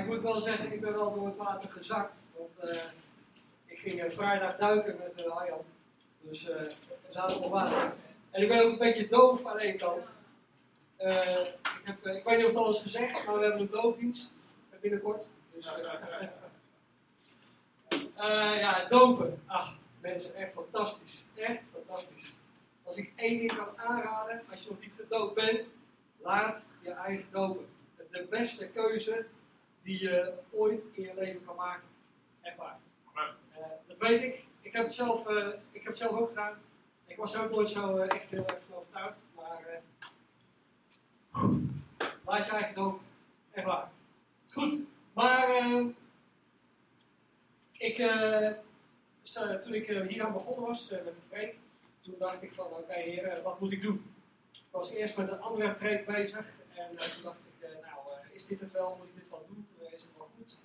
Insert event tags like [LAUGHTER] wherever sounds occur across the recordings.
ik moet wel zeggen, ik ben wel door het water gezakt. Want uh, ik ging uh, vrijdag duiken met uh, Arjan. Dus we zaten op water. En ik ben ook een beetje doof aan één kant. ik, heb, ik weet niet of het al is gezegd, maar we hebben een doopdienst binnenkort. Dus, [LAUGHS] ja, dopen. Ach, mensen, echt fantastisch. Echt fantastisch. Als ik één ding kan aanraden, als je nog niet gedoopt bent, laat je eigen dopen. De beste keuze die je ooit in je leven kan maken. Echt waar. Uh, dat weet ik. Ik heb, het zelf, uh, ik heb het zelf ook gedaan. Ik was ook nooit zo uh, echt heel erg van overtuigd. Maar laat je eigen dopen. Echt waar. Goed. Maar ik, toen ik hier aan begonnen was met de preek, toen dacht ik van oké heer, wat moet ik doen? Ik was eerst met een andere preek bezig en toen dacht ik, nou is dit het wel, dit wel doen? is het wel goed?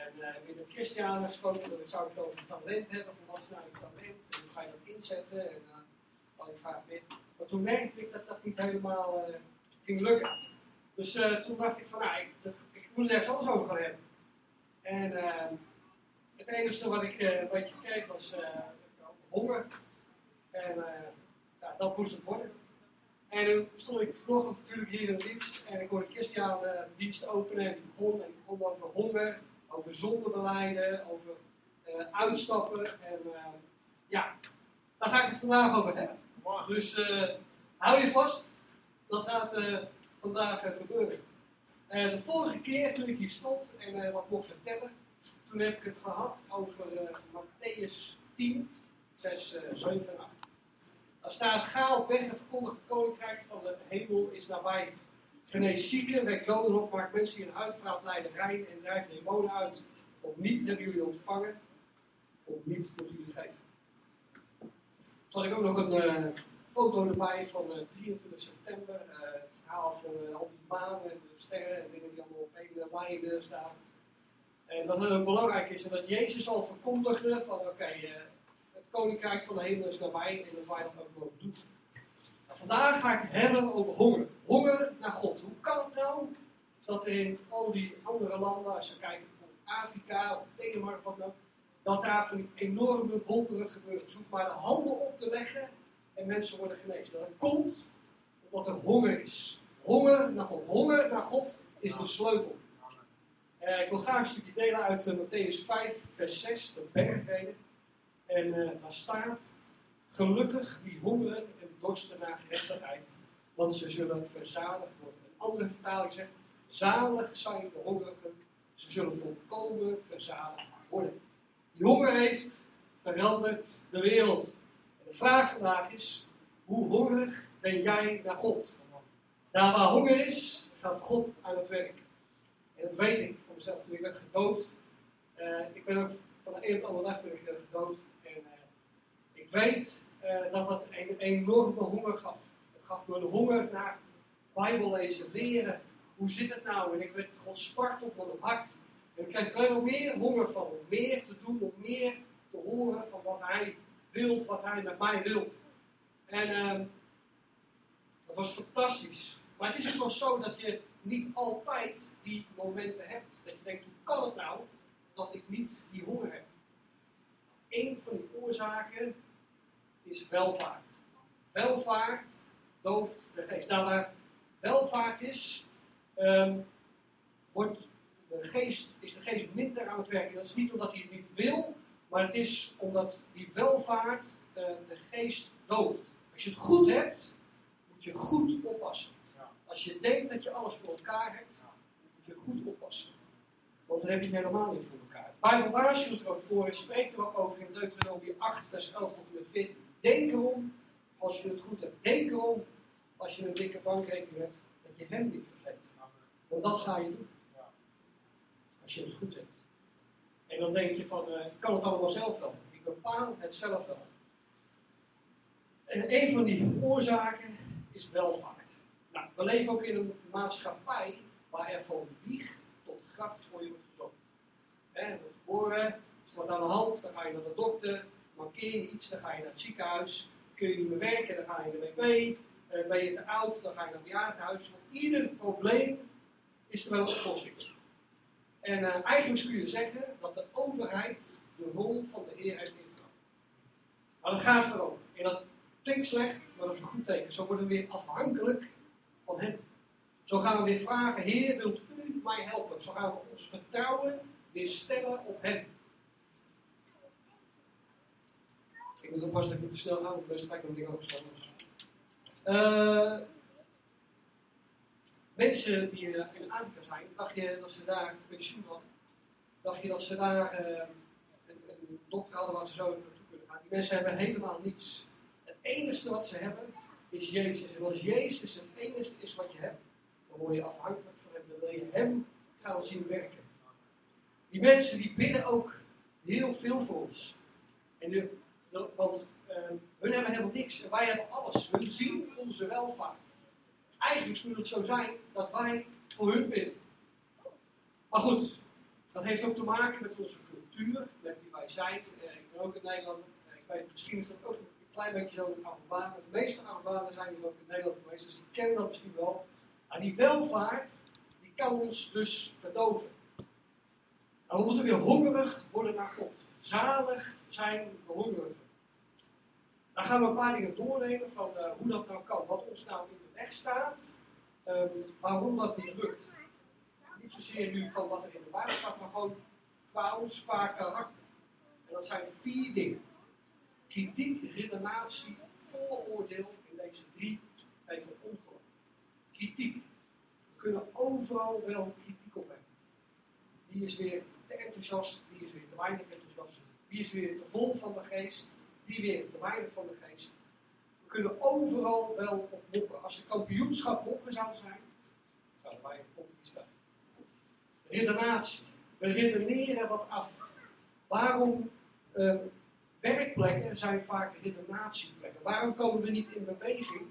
En uh, binnen Christian gesproken, dan zou ik het over talent hebben, van wat is nou talent? En hoe ga je dat inzetten? En uh, al die vragen meer. Maar toen merkte ik dat dat niet helemaal uh, ging lukken. Dus toen dacht ik van, nou, ik, ik moet het ergens anders over gaan hebben. En het enige wat ik een beetje kreeg was honger. En ja, dat moest het worden. En toen stond ik vanochtend natuurlijk hier in de dienst en ik hoorde Christian de dienst openen en die begon, en die begon over honger, over zondebeleiden, over uh, uitstappen. En uh, ja, daar ga ik het vandaag over hebben. Dus hou je vast, dat gaat vandaag gebeuren. de vorige keer toen ik hier stond en wat mocht vertellen, toen heb ik het gehad over Matthäus 10, vers 7 en 8. Daar staat, ga op weg en verkondig het koninkrijk van de hemel is nabij. Genees zieken, wek doden op, maak mensen die een uitvraat leiden rein en drijf demonen uit. Op niet hebben jullie ontvangen, op niet moet jullie geven. Toen had ik ook nog een uh, foto erbij van uh, eh, 23 september. Uh, het verhaal van al die en de sterren en dingen die allemaal op één lijn staan. En dat het belangrijk is dat Jezus al verkondigde van oké, koninkrijk van de hemel is nabij en dat wij dat ook mogen doen. Vandaag ga ik het hebben over honger. Honger naar God. Hoe kan het nou dat er in al die andere landen, als je kijkt naar Afrika of Denemarken, wat dan, dat daar van enorme wonderen gebeuren. Dus hoef maar de handen op te leggen en mensen worden genezen. Dat komt omdat er honger is. Honger naar God. Honger God is de sleutel. Uh, ik wil graag een stukje delen uit uh, Matthäus 5, vers 6, de bergreden. En uh, daar staat, gelukkig wie hongeren en dorsten naar gerechtigheid, want ze zullen verzadigd worden. Een andere vertaling zegt, zalig zijn de hongerigen, ze zullen volkomen verzadigd worden. Die honger heeft veranderd de wereld. En de vraag vandaag is, hoe hongerig ben jij naar God? Daar waar honger is, gaat God aan het werk. En dat weet ik van mezelf toen ik werd gedood. Uh, ik ben ook van de een op de andere gedood weet uh, dat dat een enorme honger gaf. Het gaf me een honger naar Bijbel lezen, leren. Hoe zit het nou? En ik werd God zwart op mijn hart. En ik kreeg alleen maar meer honger van om meer te doen, om meer te horen van wat Hij wilt, wat Hij met mij wilt. En uh, dat was fantastisch. Maar het is ook wel zo dat je niet altijd die momenten hebt. Dat je denkt, hoe kan het nou dat ik niet die honger heb? Een van die oorzaken is welvaart. Welvaart dooft de geest. Nou, waar welvaart is, um, wordt de geest, is de geest minder aan het werken. Dat is niet omdat hij het niet wil, maar het is omdat die welvaart uh, de geest dooft. Als je het goed hebt, moet je goed oppassen. Als je denkt dat je alles voor elkaar hebt, moet je goed oppassen. Want dan heb je het helemaal niet voor elkaar. De Bijbel waarschuwt er ook voor en spreekt er ook over in Deuteronomie 8, vers 11 tot en met 14. Denk erom als je het goed hebt. Denk erom als je een dikke bankrekening hebt, dat je hem niet vergeet. Want dat ga je doen. Als je het goed hebt. En dan denk je van, uh, ik kan het allemaal zelf wel. Ik bepaal het zelf wel. En een van die oorzaken is welvaart. Nou, we leven ook in een maatschappij waar er van wieg tot graf voor je wordt gezorgd. He, je wordt geboren, is wat aan de hand, dan ga je naar de dokter, mankeer je iets, dan ga je naar het ziekenhuis. Kun je niet meer werken, dan ga je er mee. Uh, ben je te oud, dan ga je naar bejaardenhuis. Voor ieder probleem is er wel een oplossing. En uh, eigenlijk kun je zeggen dat de overheid de rol van de Heer heeft ingenomen. Maar dat gaat vooral. En dat klinkt slecht, maar dat is een goed teken. Zo worden we weer afhankelijk van Hem. Zo gaan we weer vragen, Heer, wilt u mij helpen? Zo gaan we ons vertrouwen weer stellen op Hem. Ik moet oppassen dat ik te snel ga, want dan ga ik nog dingen opslaan. Uh, mensen die uh, in Afrika zijn, dacht je dat ze daar pensioen hadden? Dacht je dat ze daar uh, een, een, dokter hadden waar ze zo naartoe kunnen gaan? Die mensen hebben helemaal niets. Het enige wat ze hebben is Jezus. En als Jezus het enige is wat je hebt, dan word je afhankelijk van hem. Dan wil je hem gaan zien werken. Die mensen die bidden ook heel veel voor ons. En de, want uh, hun hebben helemaal niks en wij hebben alles. Hun zien onze welvaart. Eigenlijk moet het zo zijn dat wij voor hun bidden. Maar goed, dat heeft ook te maken met onze cultuur, met wie wij zijn. Uh, ik ben ook in Nederland. Uh, ik weet, misschien is dat ook een klein beetje zo in Arabanen. De meeste Arabanen zijn hier ook in Nederland geweest, dus die kennen dat misschien wel. Maar die welvaart, die kan ons dus verdoven. En we moeten weer hongerig worden naar God. Zalig zijn de hongerigen. Dan gaan we een paar dingen doornemen van uh, hoe dat nou kan. Wat ons nou in de weg staat. Um, waarom dat niet lukt. Niet zozeer nu van wat er in de waarde staat, maar gewoon qua ons, qua karakter. En dat zijn vier dingen. Kritiek, redenatie, vooroordeel in deze drie even ongeloof. Kritiek. We kunnen overal wel kritiek op hebben. Die is weer te enthousiast, die is weer te weinig enthousiast. Die is weer te vol van de geest, die weer te weinig van de geest. We kunnen overal wel op moppen. Als de kampioenschap moppen zou zijn, zouden wij op die staan. Redenatie. We redeneren wat af. Waarom uh, werkplekken zijn vaak redenatieplekken? Waarom komen we niet in beweging?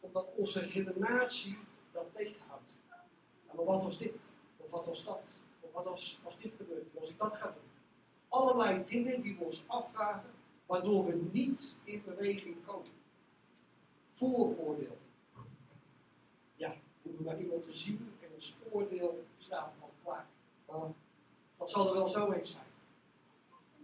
Omdat onze redenatie dat tegenhoudt. maar wat was dit? Of wat was dat? Of wat als, als dit gebeurt? Als ik dat ga doen? Allerlei dingen die we ons afvragen waardoor we niet in beweging komen. Vooroordeel. Ja, hoeven maar iemand te zien en ons oordeel staat al klaar. Maar dat zal er wel zo eens zijn.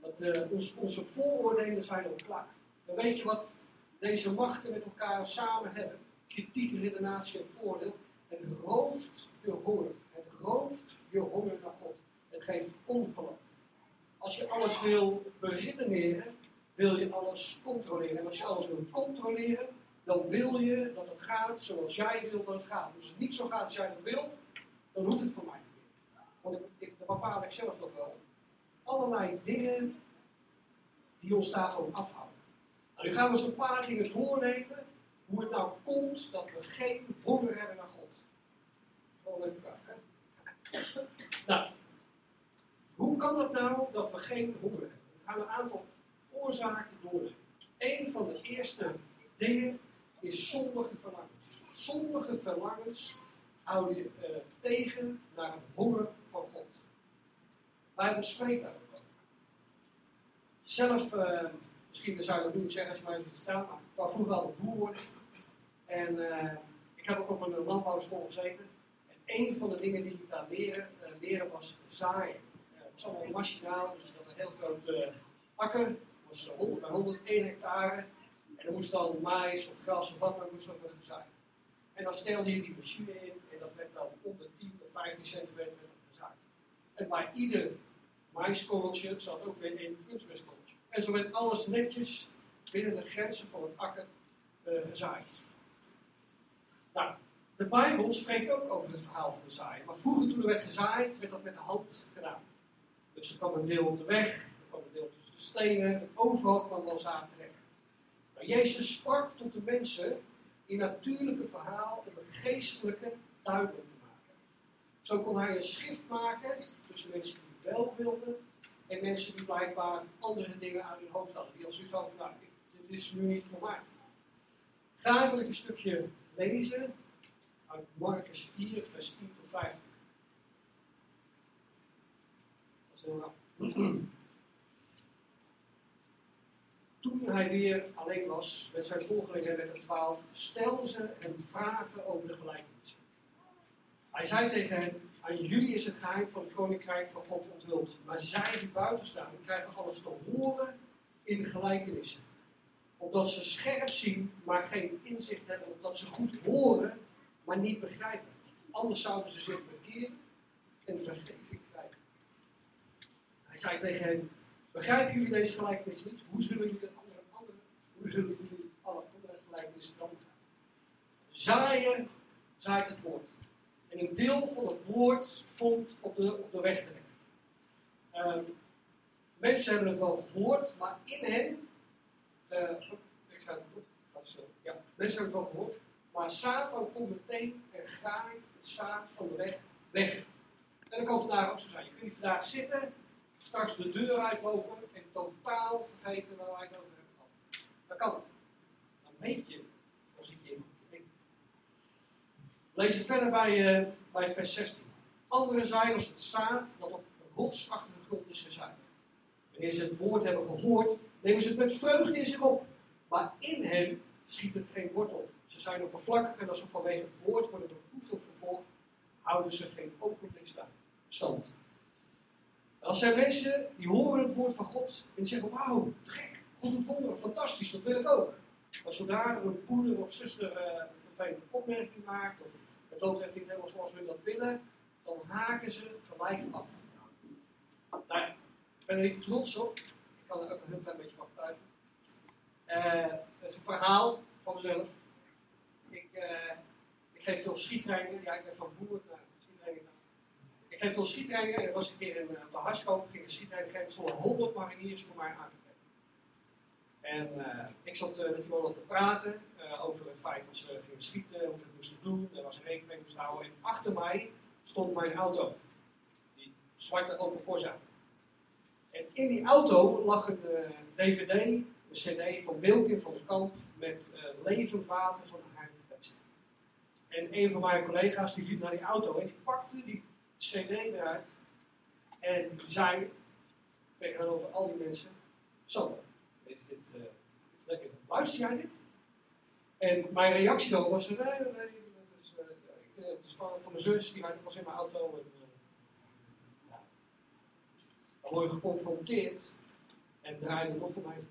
Dat, ons, onze vooroordelen zijn al klaar. En weet je wat deze machten met elkaar samen hebben? Kritiek, redenatie en voordeel. Het rooft je honger. Het rooft je honger naar God. Het geeft ongeloof. Als je alles wil beredeneren, wil je alles controleren. En als je alles wil controleren, dan wil je dat het gaat zoals jij wil dat het gaat. Dus als het niet zo gaat als jij dat wil, dan hoeft het voor mij niet meer. Want ik, dat bepaal ik zelf toch wel. Allerlei dingen die ons daarvan afhouden. Nou, nu gaan we eens een paar dingen doornemen. Hoe het nou komt dat we geen honger hebben naar God. Gewoon een vraag, hè? Nou, hoe kan het nou dat we geen honger hebben? We gaan een aantal oorzaken doornemen. Een van de eerste dingen is zondige verlangens. Zondige verlangens houden je uh, tegen naar het honger van God. Wij bespreken daar ook Zelf, uh, misschien zou je dat niet zeggen als je mij zo staan, maar ik wou vroeger al boer worden. En uh, ik heb ook op een landbouwschool gezeten. En een van de dingen die ik daar leren, leren was zaaien. het was allemaal machinaal, dus dat een heel groot akker was 100 bij 101 hectare. En er moest dan mais of gras of wat dan moest worden gezaaid. En dan stelde je die machine in en dat werd dan om de 10 of 15 centimeter gezaaid. En bij ieder maiskorreltje zat ook weer een kunstmestkorreltje. En zo werd alles netjes binnen de grenzen van het akker uh, gezaaid. Nou, de Bijbel spreekt ook over het verhaal van de zaaien. Maar vroeger toen er werd gezaaid, werd dat met de hand gedaan. Dus er kwam een deel op de weg, er kwam een deel stenen, overal kwam wel zaad terecht. Maar Jezus sprak tot de mensen in natuurlijke verhaal om het geestelijke duidelijk te maken. Zo kon hij een schrift maken tussen mensen die wel wilden en mensen die blijkbaar andere dingen aan hun hoofd hadden. Die als u van, nou, dit is nu niet voor mij. Graag ik een stukje lezen uit Marcus 4, vers 10 tot 15. Dat is heel. Toen hij weer alleen was met zijn volgelingen met de twaalf, stelden ze hem vragen over de gelijkenis. Hij zei tegen hen, aan jullie is het geheim van het koninkrijk van God onthuld. Maar zij die buiten staan, krijgen alles te horen in gelijkenissen. Opdat ze scherp zien, maar geen inzicht hebben. Opdat ze goed horen, maar niet begrijpen. Anders zouden ze zich bekeren en vergeving krijgen. Hij zei tegen hen, begrijpen jullie deze gelijkenis niet? Hoe zullen jullie de andere, andere, hoe zullen jullie alle andere gelijkenissen dan? Zaaien zaait het woord. En een deel van het woord komt op de, op de weg terecht. Ehm, mensen hebben het wel gehoord, maar in hen. Uh, ik ga het doen. Ja, mensen hebben het wel gehoord. Maar Satan komt meteen en graait het zaad van de weg weg. En dat kan vandaag ook zo zijn. Je kunt vandaag zitten, straks de deur uitlopen en totaal vergeten waar wij het over hebben gehad. Dat kan. Dan weet je, dan zit je in Lees je verder bij, uh, bij vers 16. Anderen zijn als het zaad dat op rotsachtige grond is gezaaid. Wanneer ze het woord hebben gehoord, nemen ze het met vreugde in zich op. Maar in hen schiet het geen wortel. Ze zijn oppervlakkig en als ze vanwege het woord worden beproefd of vervolgd, houden ze geen ogenblik stand. Als zijn mensen die horen het woord van God en zeggen: Wauw, gek, God doet wonderen, fantastisch, dat wil ik ook. Maar zodra een broeder of zuster uh, een vervelende opmerking maakt of het loopt even niet helemaal zoals we dat willen, dan haken ze gelijk af. Nou, ik ben er even trots op. Ik kan er ook een heel klein beetje van getuigen. Uh, het is een verhaal van mezelf. Ik, uh, ik geef veel schiettrainingen. Ja, ik ben van boer naar. Ik geef veel schiettrainingen. En er was een keer in uh, Harskoop, ging een schiettraining geven. Stonden 100 mariniers voor mij aangegeven. En uh, ik zat uh, met iemand te praten uh, over het feit dat ze gingen schieten, hoe ze het moesten doen, er was een rekening mee moesten houden. En achter mij stond mijn auto, die zwarte open Corsa. En in die auto lag een DVD, een CD van Wilkin van de kant met levend water van de Heilige. En een van mijn collega's die liep naar die auto en die pakte die CD eruit en zei tegenover al die mensen: Zo, is dit uh, lekker? Luister jij dit? En mijn reactie dan was: nee, nee, nee, dat is, uh, het is van, mijn zus, die rijdt pas in mijn auto. En, uh, ja. Dan word je geconfronteerd en draai er nog omheen.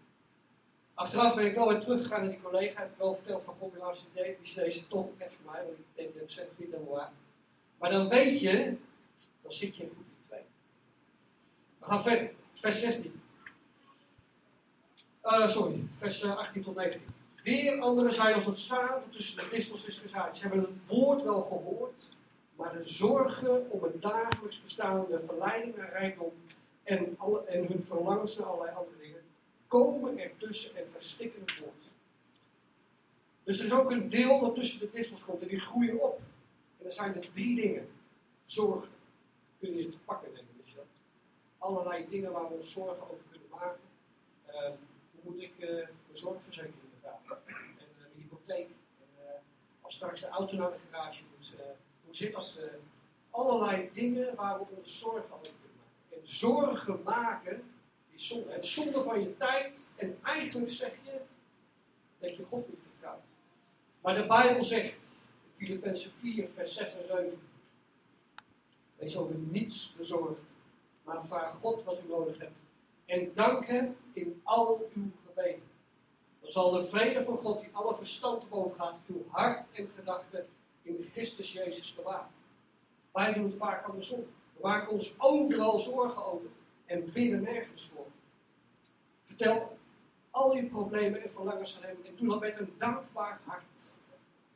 Achteraf ben ik wel weer teruggegaan naar die collega. Heb ik wel verteld van, god, die die deze toch echt voor mij. Want ik denk, dat het niet helemaal waar. Maar dan weet je, dan zit je in. We gaan verder. Vers 16. Uh, sorry, vers 18 tot 19. Weer anderen zijn als het zaad dat tussen de distels is gezaaid. Ze hebben het woord wel gehoord, maar de zorgen om het dagelijks bestaan, de verleiding naar rijkdom en, alle, en hun verlangens naar allerlei andere dingen, komen ertussen en verstikken het woord. Dus er is ook een deel dat tussen de distels komt en die groeien op. En er zijn er drie dingen. Zorgen kun je te pakken nemen, dus dat. Allerlei dingen waar we ons zorgen over kunnen maken. Uh, moet ik uh, de zorgverzekering betalen? En uh, de hypotheek? En, uh, als straks de auto naar de garage moet, hoe zit dat? allerlei dingen waar we ons zorgen over kunnen maken. En zorgen maken is zonde. Het zonde van je tijd. En eigenlijk zeg je dat je God niet vertrouwt. Maar de Bijbel zegt, Filippenzen 4, vers 6 en 7. Wees over niets bezorgd, maar vraag God wat u nodig hebt. En dank hem in al uw dan zal de vrede van God, die alle verstand boven gaat, uw hart en gedachten in Christus Jezus bewaren. Wij doen het vaak andersom. We maken ons overal zorgen over en bidden nergens voor. Vertel al uw problemen en verlangens aan hem en doe dat met een dankbaar hart.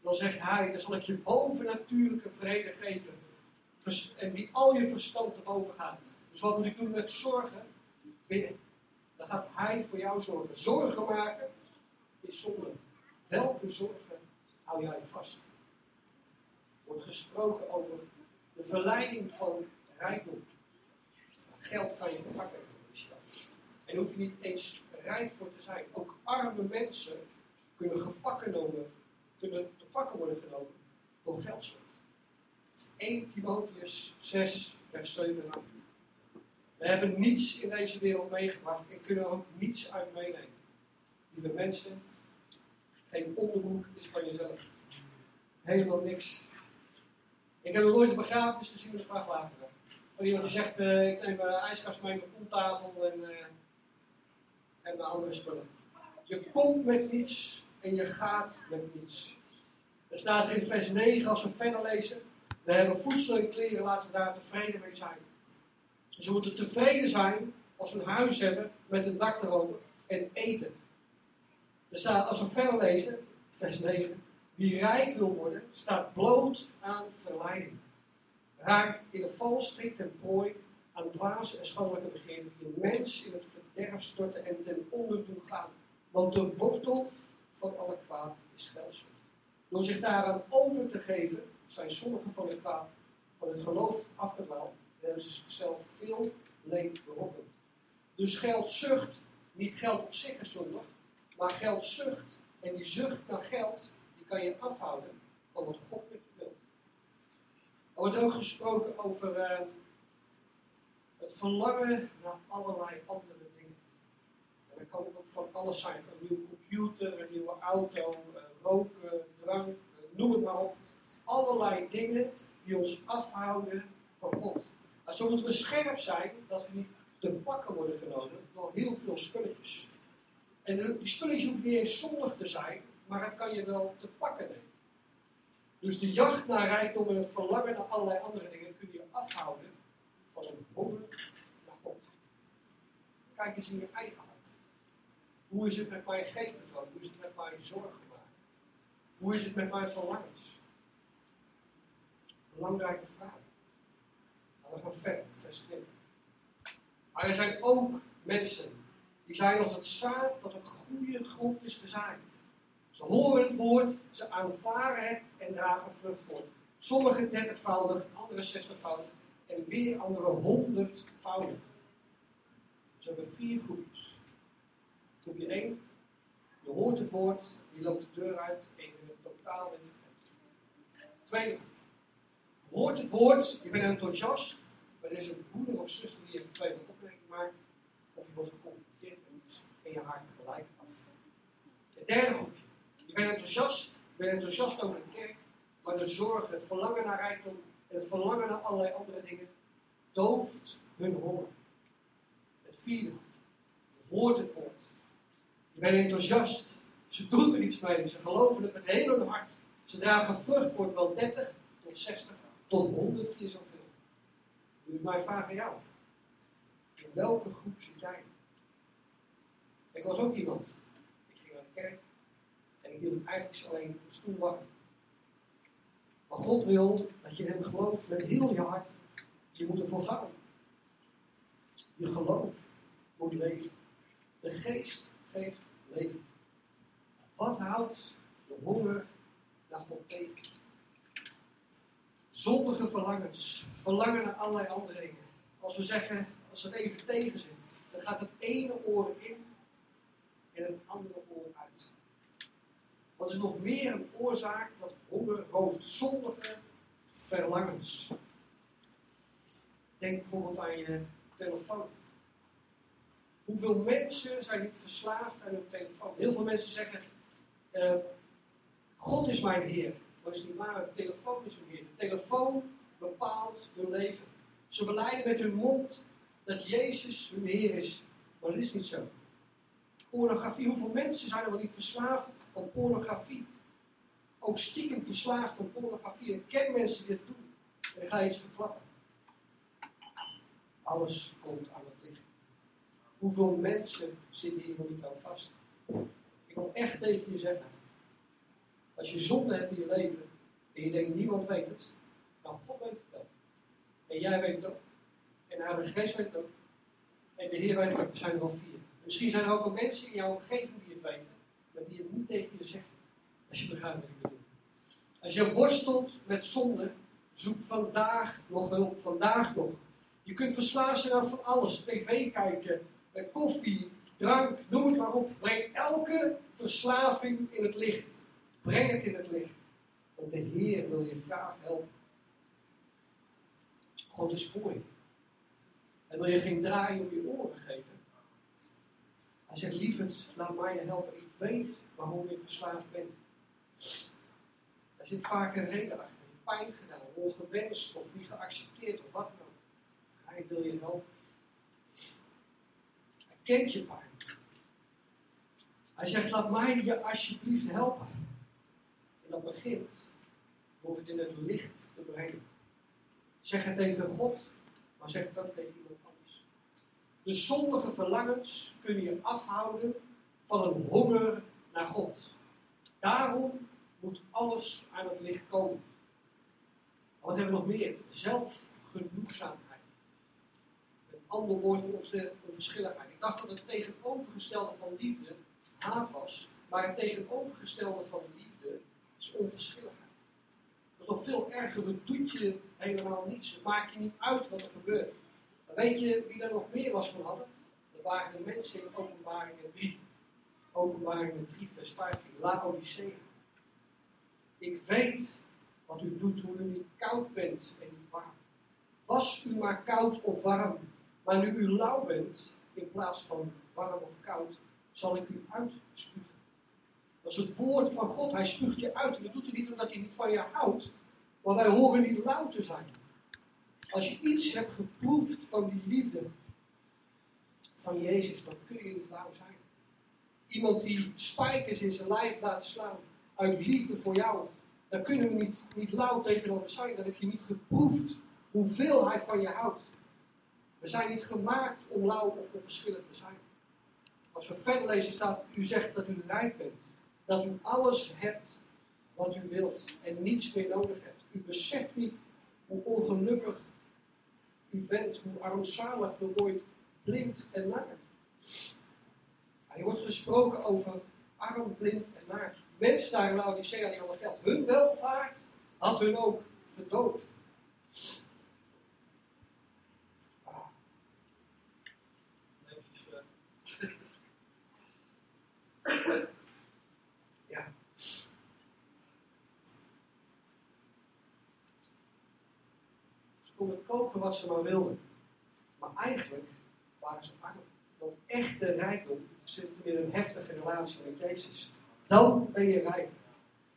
Dan zegt hij, dan zal ik je bovennatuurlijke vrede geven. En die al je verstand te gaat. Dus wat moet ik doen met zorgen? Bidden. Dan gaat hij voor jou zorgen. Zorgen maken is zonde. Welke zorgen hou jij vast? Er wordt gesproken over de verleiding van rijkdom. Geld kan je pakken. En hoef je niet eens rijk voor te zijn. Ook arme mensen kunnen gepakken genomen, kunnen te pakken worden genomen voor geldzorg. 1 Timotheus 6, vers 7 en 8. We hebben niets in deze wereld meegebracht en kunnen ook niets uit meenemen. Lieve mensen, geen onderbroek is van jezelf. Helemaal niks. Ik heb nog nooit een begrafenis gezien met een vrachtwagen. Van iemand die zegt, uh, ik neem mijn ijskast mee, mijn koeltafel en, uh, en mijn andere spullen. Je komt met niets en je gaat met niets. Er staat in vers 9, als we verder lezen, we hebben voedsel en kleren, laten we daar tevreden mee zijn. We moeten tevreden zijn als we een huis hebben met een dak erover en eten. Er staat, als we verder lezen, vers 9, wie rijk wil worden, staat bloot aan verleiding. Raakt in de val strikt en prooi aan dwaze en schandelijke begeerten, die mens in het verderf storten en ten onder doen gaan. Want de wortel van alle kwaad is geldzucht. Door zich daaraan over te geven, zijn sommigen van het het geloof afgedwaald en hebben ze zichzelf veel leed berokkend. Dus geldzucht, niet geld op zich is zondig, maar geldzucht en die zucht naar geld, die kan je afhouden van wat God met je wil. Er wordt ook gesproken over uh, het verlangen naar allerlei andere dingen. En dat kan ook van alles zijn. Een nieuwe computer, een nieuwe auto, uh, roken, drank, uh, noem het maar op. Allerlei dingen die ons afhouden van God. En zo moeten we scherp zijn dat we niet te pakken worden genomen door heel veel spulletjes. En die spulletjes hoeven niet eens zondig te zijn, maar het kan je wel te pakken nemen. Dus de jacht naar rijkdom en het verlangen naar allerlei andere dingen kun je afhouden van een honger naar God. Kijk eens in je eigen hart. Hoe is het met mijn geestpatroon? Hoe is het met mijn zorgen? Hoe is het met mijn verlangens? Belangrijke vraag. we gaan verder, vers 20. Maar er zijn ook mensen die zijn als het zaad dat op goede grond is gezaaid. Ze horen het woord, ze aanvaren het en dragen vrucht voort. Sommigen dertigvoudig, anderen zestigvoudig en weer anderen honderdvoudig. Ze hebben vier groepjes. Groepje 1, je hoort het woord, je loopt de deur uit en je bent totaal weer vergeten. Tweede groep. Hoort het woord, je bent enthousiast, maar er is een broeder of zuster die een vervelende opmerking maakt, of je wordt geconfronteerd met iets en je haakt gelijk af. Het derde groepje. Je bent enthousiast, je bent enthousiast over de kerk, maar de zorgen, het verlangen naar rijkdom en het verlangen naar allerlei andere dingen dooft hun honger. Het vierde groepje. Je hoort het woord. Je bent enthousiast. Ze doen er iets mee. Ze geloven het met heel hun hart. Ze dragen vrucht voor wel 30 tot 60 tot 100 keer zoveel. Dus mijn vraag aan jou. In welke groep zit jij? Ik was ook iemand. Ik ging naar de kerk en ik hield eigenlijk alleen een stoel warm. Maar God wil dat je hem gelooft met heel je hart. Je moet ervoor gaan. Je geloof moet leven. De geest geeft leven. Wat houdt de honger naar God tegen? Zondige verlangens, verlangen naar allerlei andere dingen. Als we zeggen, als het even tegen zit, dan gaat het ene oor in en het andere oor uit. Wat is nog meer een oorzaak dat honger rooft zondige verlangens? Denk bijvoorbeeld aan je telefoon. Hoeveel mensen zijn niet verslaafd aan hun telefoon? Heel veel mensen zeggen, uh, God is mijn Heer. Maar is niet waar, de telefoon is Heer. De telefoon bepaalt hun leven. Ze beleiden met hun mond dat Jezus hun Heer is. Maar dat is niet zo. Pornografie, hoeveel mensen zijn er wel niet verslaafd aan pornografie? Ook stiekem verslaafd aan pornografie. En ken mensen die dat doen. En ik ga iets verklappen. Alles komt aan het licht. Hoeveel mensen zitten hier nog niet aan vast? Ik wil echt tegen je zeggen. Als je zonde hebt in je leven en je denkt niemand weet het, dan God weet het wel. En jij weet het ook. En de Heilige Geest weet het ook. En de Heer weet het ook. Er zijn er wel vier. Misschien zijn er ook al mensen in jouw omgeving die het weten, maar die het niet tegen je zeggen. Als je begrijpt wat ik bedoel. Als je worstelt met zonde, zoek vandaag nog hulp. Vandaag nog. Je kunt verslaafd zijn aan van alles. TV kijken, eh, koffie, drank, noem het maar op. Breng elke verslaving in het licht. Breng het in het licht. Want de Heer wil je graag helpen. God is voor je. Hij wil je geen draai op je oren geven. Hij zegt, lieverd, laat mij je helpen. Ik weet waarom je verslaafd bent. Er zit vaak een reden achter. pijn gedaan, ongewenst of niet geaccepteerd of wat dan. Hij wil je helpen. Hij kent je pijn. Hij zegt, laat mij je alsjeblieft helpen. Dat begint door het in het licht te brengen. Zeg het tegen God, maar zeg het ook tegen iemand anders. De zondige verlangens kunnen je afhouden van een honger naar God. Daarom moet alles aan het licht komen. Wat hebben we nog meer? Zelfgenoegzaamheid. Een ander woord voor onverschilligheid. Ik dacht dat het tegenovergestelde van liefde haat was, maar het tegenovergestelde van liefde is onverschilligheid. Dat is nog veel erger. Het doet je helemaal niets. Het maakt je niet uit wat er gebeurt. Maar weet je wie er nog meer was van hadden? Dat waren de mensen in openbaringen 3. Openbaringen 3, vers 15. Laodicea. Ik weet wat u doet hoe u niet koud bent en niet warm. Was u maar koud of warm, maar nu u lauw bent, in plaats van warm of koud, zal ik u uitspugen. Dat is het woord van God. Hij spuugt je uit. En dat doet hij niet omdat hij niet van je houdt. Maar wij horen niet lauw te zijn. Als je iets hebt geproefd van die liefde van Jezus, dan kun je niet lauw zijn. Iemand die spijkers in zijn lijf laat slaan uit liefde voor jou, dan kunnen we niet, niet lauw tegenover zijn. Dan heb je niet geproefd hoeveel hij van je houdt. We zijn niet gemaakt om lauw of onverschillig te zijn. Als we verder lezen staat, u zegt dat u rijk bent. Dat u alles hebt wat u wilt en niets meer nodig hebt. U beseft niet hoe ongelukkig u bent, hoe armzalig u wordt, blind en naakt. Er wordt gesproken over arm, blind en naakt. Mensen daar in die hadden geld. Hun welvaart had hun ook verdoofd. Ja. Ze konden kopen wat ze maar wilden. Maar eigenlijk waren ze arm. Want echte rijkdom zit in een heftige relatie met Jezus. Dan ben je rijk.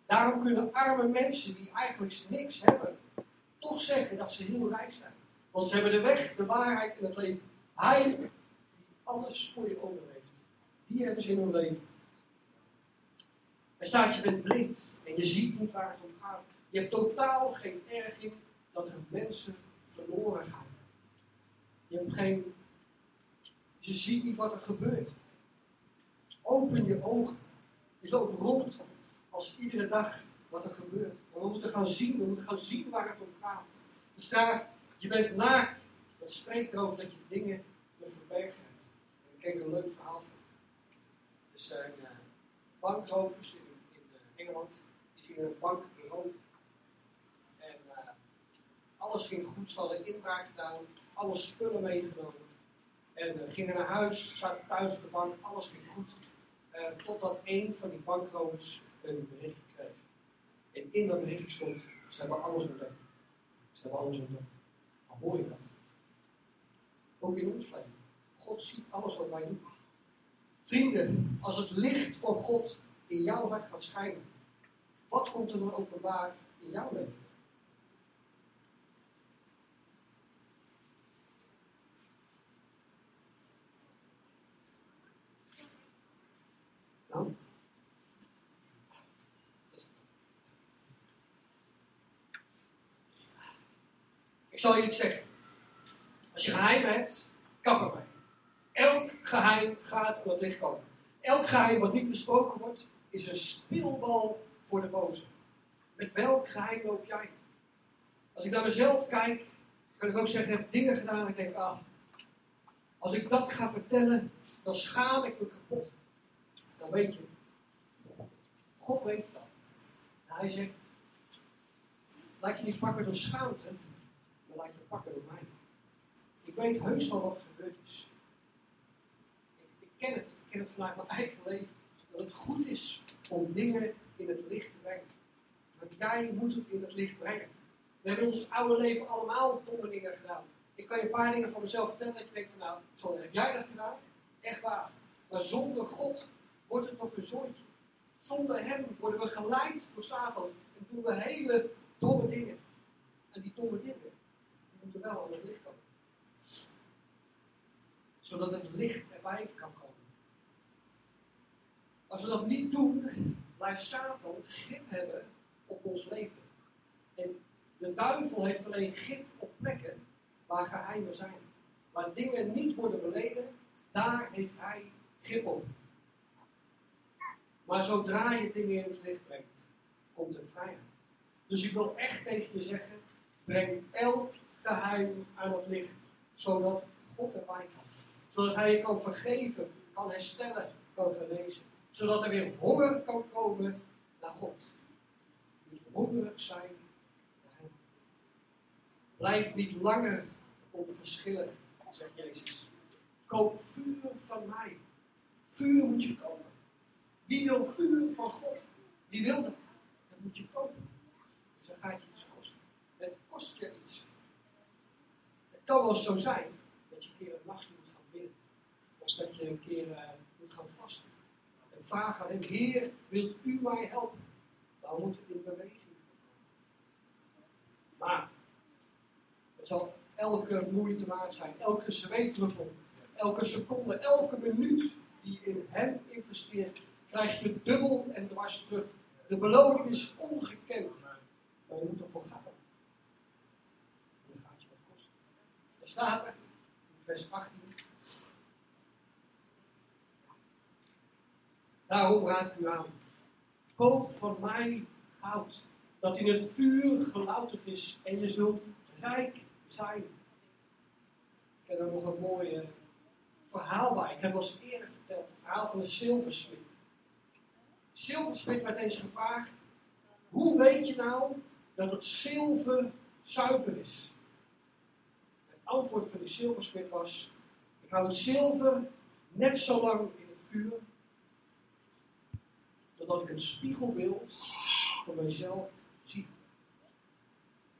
Daarom kunnen arme mensen die eigenlijk niks hebben, toch zeggen dat ze heel rijk zijn. Want ze hebben de weg, de waarheid en het leven. Hij die alles voor je over heeft. Die hebben ze in hun leven. Er staat, je bent blind en je ziet niet waar het om gaat. Je hebt totaal geen erg in dat er mensen verloren gaan. Je hebt geen, je ziet niet wat er gebeurt. Open je ogen. Je loopt rond als iedere dag wat er gebeurt. We moeten gaan zien, we moeten gaan zien waar het om gaat. Er staat, je bent naakt. Dat spreekt erover dat je dingen te verbergen hebt. Ik ken een leuk verhaal van. Er zijn uh, bankrovers in, in uh, Engeland. Die gingen een bank beroven. Uh, alles ging goed. Ze hadden inbraak gedaan. Alle spullen meegenomen. En gingen naar huis, zaten thuis op de bank. Alles ging goed. Uh, totdat een van die bankrovers een bericht kreeg. En in dat bericht stond, ze hebben alles ontdekt. Ze hebben alles ontdekt. Maar hoor je dat? Ook in ons leven. God ziet alles wat wij doen. Vrienden, als het licht van God in jouw hart gaat schijnen, wat komt er dan openbaar in jouw leven? Nou, Ik zal je iets zeggen. Als je geheimen hebt, kap erbij. Elk geheim gaat op het licht komen. Elk geheim wat niet besproken wordt, is een speelbal voor de boze. Met welk geheim loop jij? Als ik naar mezelf kijk, kan ik ook zeggen, ik heb dingen gedaan en ik denk, ah, als ik dat ga vertellen, dan schaam ik me kapot. Dan weet je, God weet dat. En hij zegt, laat je niet pakken door schaamte, maar laat je pakken door mij. Ik weet heus wel wat gebeurd is. Ik, ik, ken het, ik ken het vanuit mijn eigen leven. Dat het goed is om dingen in het licht te brengen. Maar jij moet het in het licht brengen. We hebben in ons oude leven allemaal domme dingen gedaan. Ik kan je een paar dingen van mezelf vertellen dat je denkt van nou, zo heb jij dat gedaan? Echt waar. Maar zonder God wordt het toch een zooitje. Zonder hem worden we geleid door Satan en doen we hele domme dingen. En die domme dingen, wel aan het licht komen. Zodat het licht erbij kan komen. Als we dat niet doen, blijft Satan grip hebben op ons leven. En de duivel heeft alleen grip op plekken waar geheimen zijn. Waar dingen niet worden beleden, daar heeft hij grip op. Maar zodra je dingen in het licht brengt, komt er vrijheid. Dus ik wil echt tegen je zeggen, breng elk geheim aan het licht, zodat God erbij kan. Zodat hij je kan vergeven, kan herstellen, kan genezen. Zodat er weer honger kan komen naar God. Je moet hongerig zijn naar hem. Blijf niet langer onverschillig, zegt Jezus. Koop vuur van mij. Vuur moet je kopen. Wie wil vuur van God? Wie wil dat? Dat moet je kopen. Dus dan gaat je iets kosten. Het kost je kan wel zo zijn dat je een keer een nachtje moet gaan bidden. Of dat je een keer uh, moet gaan vasten. En vragen aan hem, Heer, wilt u mij helpen? Dan moet het in beweging komen. Maar, het zal elke moeite waard zijn. Elke zweetdruppel. Elke seconde, elke minuut die je in hem investeert, krijg je dubbel en dwars terug. De beloning is ongekend. Maar je moet ervoor gaan. En dan gaat je wat kosten. Er staat er, vers 18. Daarom raad ik u aan. Koop van mij goud, dat in het vuur gelouterd is en je zult rijk zijn. Ik heb er nog een mooi verhaal bij. Ik heb al eens eerder verteld, het verhaal van de zilversmid. Zilversmid werd eens gevraagd, hoe weet je nou dat het zilver zuiver is? Antwoord van de zilversmid was, ik hou het zilver net zo lang in het vuur, totdat ik een spiegelbeeld van mezelf zie.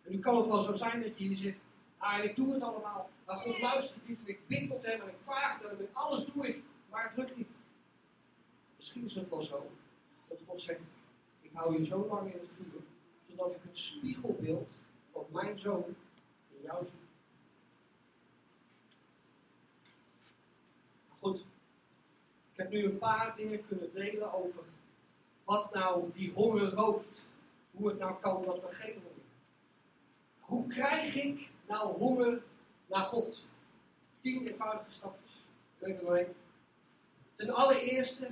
En nu kan het wel zo zijn dat je hier zit, ah, ik doe het allemaal, maar God luistert niet en ik bid tot hem en ik vraag hem en alles doe ik, maar het lukt niet. Misschien is het wel zo dat God zegt, ik hou je zo lang in het vuur, totdat ik het spiegelbeeld van mijn zoon in jou zie. Goed, ik heb nu een paar dingen kunnen delen over wat nou die honger rooft. Hoe het nou kan dat we geen honger hebben. Hoe krijg ik nou honger naar God? Tien eenvoudige stapjes. Weet je Ten allereerste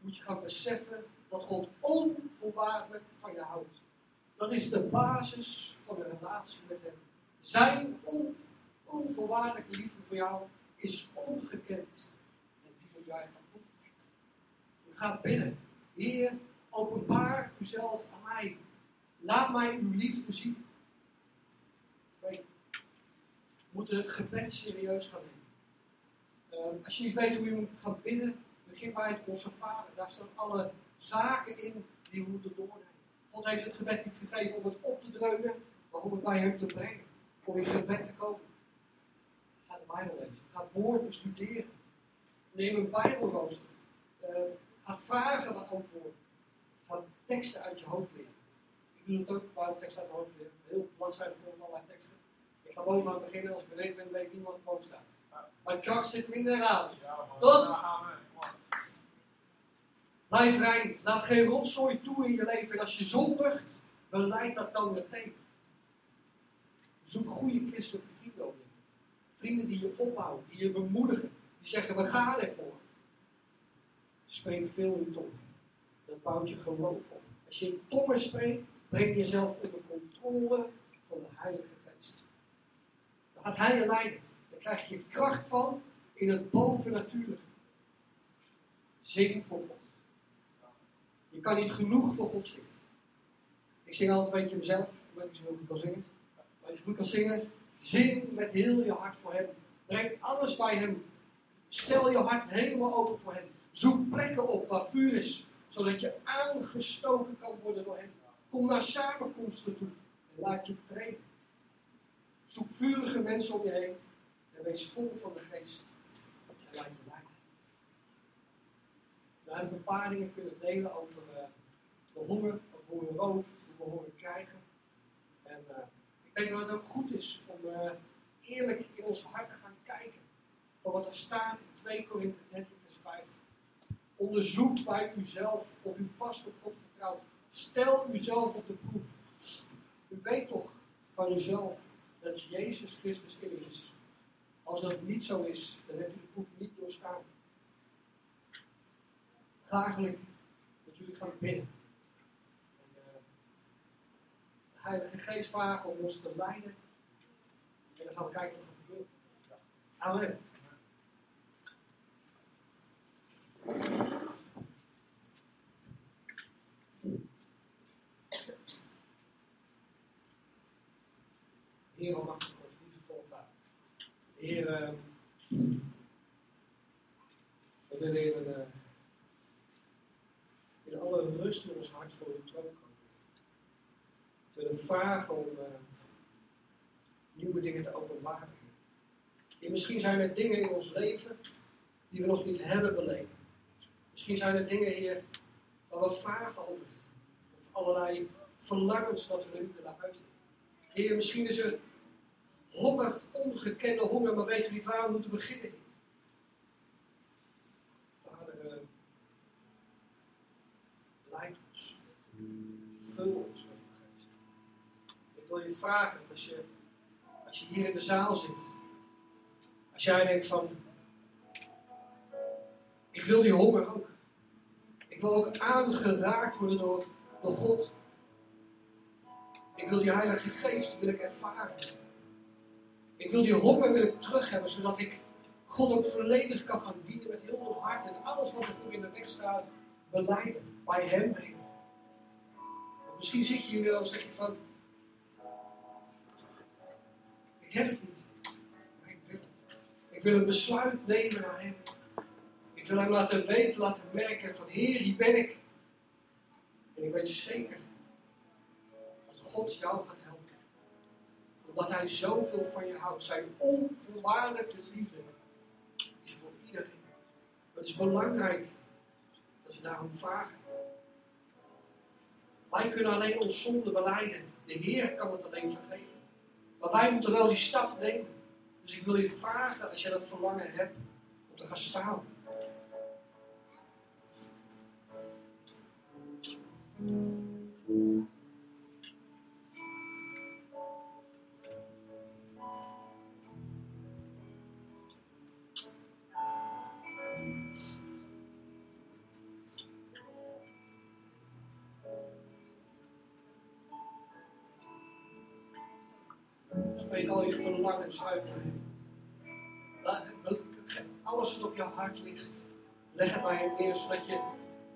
moet je gaan beseffen dat God onvoorwaardelijk van je houdt. Dat is de basis van een relatie met Hem. Zijn on, onvoorwaardelijke liefde voor jou is ongekend. En die moet jij gaat bidden. Heer, openbaar uzelf aan mij. Laat mij uw liefde zien. We moeten gebed serieus gaan nemen. Uh, als je niet weet hoe je moet gaan bidden, begin bij het Onze Vader. Daar staan alle zaken in die we moeten doornemen. God heeft het gebed niet gegeven om het op te dreunen, maar om het bij hem te brengen. Om in gebed te komen. Ga de Bijbel lezen. Ga woorden studeren. Neem een Bijbelrooster. Uh, ga vragen naar antwoorden. Ga teksten uit je hoofd leren. Ik doe het ook, Bijbelteksten uit mijn hoofd leren. Heel bladzijde vol allerlei teksten. Ik ga bovenaan beginnen, als ik beneden ben, weet ik niet wat er boven staat. Mijn kracht zit minder aan. Tot? Blijf rein. Laat geen rotzooi toe in je leven. En als je zondigt, beleid dat dan meteen. Zoek goede christelijke vrienden op je. Vrienden die je opbouwen, die je bemoedigen. Die zeggen, we gaan ervoor. Spreek veel in tongen. Dat bouwt je geloof op. Als je in tongen spreekt, breng je jezelf onder controle van de Heilige Geest. Dan gaat Hij je leiden. Daar krijg je kracht van in het bovennatuurlijke. Zing voor God. Je kan niet genoeg voor God zingen. Ik zing altijd een beetje mezelf, ik weet niet zo goed kan zingen. Maar als je goed kan zingen, zing met heel je hart voor Hem. Breng alles bij Hem. Stel je hart helemaal open voor Hem. Zoek plekken op waar vuur is, zodat je aangestoken kan worden door Hem. Kom naar samenkomsten toe en laat je trainen. Zoek vurige mensen om je heen en wees vol van de geest. En laat je leiden. We hebben een paar dingen kunnen delen over uh, de honger, wat honger rooft, hoe we honger krijgen. En uh, ik denk dat het ook goed is om uh, eerlijk in ons hart te gaan kijken. Van wat er staat in 2 Korinthe 13 vers 5. Onderzoek bij uzelf of u vast op God vertrouwt. Stel uzelf op de proef. U weet toch van uzelf dat Jezus Christus in is. Als dat niet zo is, dan hebt u de proef niet doorstaan. Graaglijk dat jullie gaan bidden. En, de Heilige Geest vragen om ons te leiden. En dan gaan we kijken wat er gebeurt. Amen. Heer, God, liefdevol Vader. Heer, uh, we willen in, uh, in alle rust in ons hart voor uw troon komen. We willen vragen om uh, nieuwe dingen te openbaren. Heer, misschien zijn er dingen in ons leven die we nog niet hebben beleefd. Misschien zijn er dingen, Heer, waar we vragen over Of allerlei verlangens dat we nu willen uiten. Heer, misschien is er honger, ongekende honger, maar weten we niet waar we moeten beginnen. Vader, uh, leid ons. Vul ons met uw geest. Ik wil je vragen, als je, als je hier in de zaal zit, als jij denkt van, ik wil die honger ook. Ik wil ook aangeraakt worden door, door God. Ik wil die Heilige Geest, wil ik ervaren. Ik wil die honger wil ik terug hebben, zodat ik God ook volledig kan gaan dienen met heel mijn hart. En alles wat er voor in de weg staat, beleiden. Bij Hem brengen. misschien zit je hier wel en zeg je van... Ik heb het niet. Maar ik wil het. Ik wil een besluit nemen naar Hem. Ik wil Hem laten weten, laten merken van... Heer, hier ben ik. En ik weet zeker dat God jou gaat omdat hij zoveel van je houdt. Zijn onvoorwaardelijke liefde is voor iedereen. Het is belangrijk dat we daarom vragen. Wij kunnen alleen ons zonde beleiden. De Heer kan het alleen vergeven. Maar wij moeten wel die stap nemen. Dus ik wil je vragen, als je dat verlangen hebt, om te gaan staan. Spreek al je verlangens uit Alles wat op jouw hart ligt, leg het bij hem neer, zodat je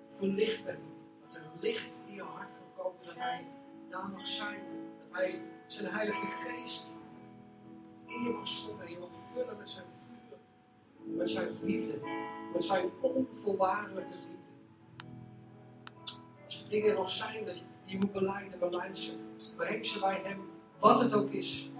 verlicht bent. Dat er licht in je hart kan komen, dat hij daar mag zijn. Dat hij zijn heilige geest in je mag stoppen en je mag vullen met zijn vuur, met zijn liefde, met zijn onvoorwaardelijke liefde. Als er dingen nog zijn dat je moet beleiden, beleid ze. Breng ze bij hem, wat het ook is.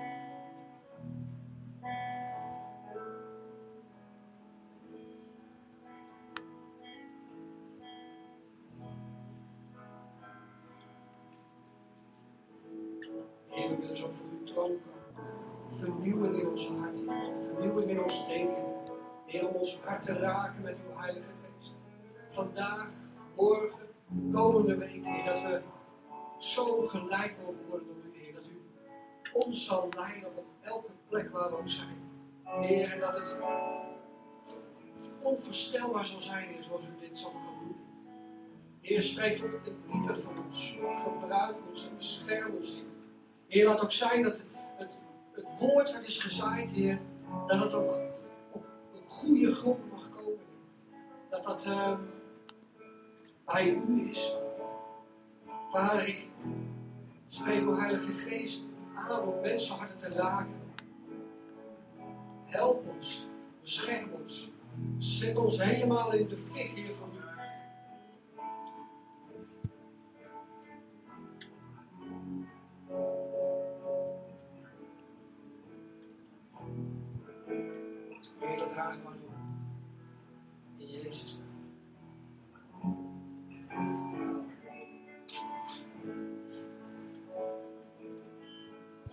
Komende week, Heer, dat we zo gelijk mogen worden door u, Heer. Dat u ons zal leiden op elke plek waar we ook zijn. Heer, en dat het onvoorstelbaar zal zijn, Heer, zoals u dit zal gaan doen. Heer, spreek tot het ieder van ons. Gebruik ons en bescherm ons, Heer. Heer, laat ook zijn dat het, het woord wat is gezaaid, Heer, dat het ook op een goede grond dat dat uh, bij u is. Vader, ik spreek uw Heilige Geest aan om mensenharten te raken. Help ons, bescherm ons. Zet ons helemaal in de fik hier van u. Heer,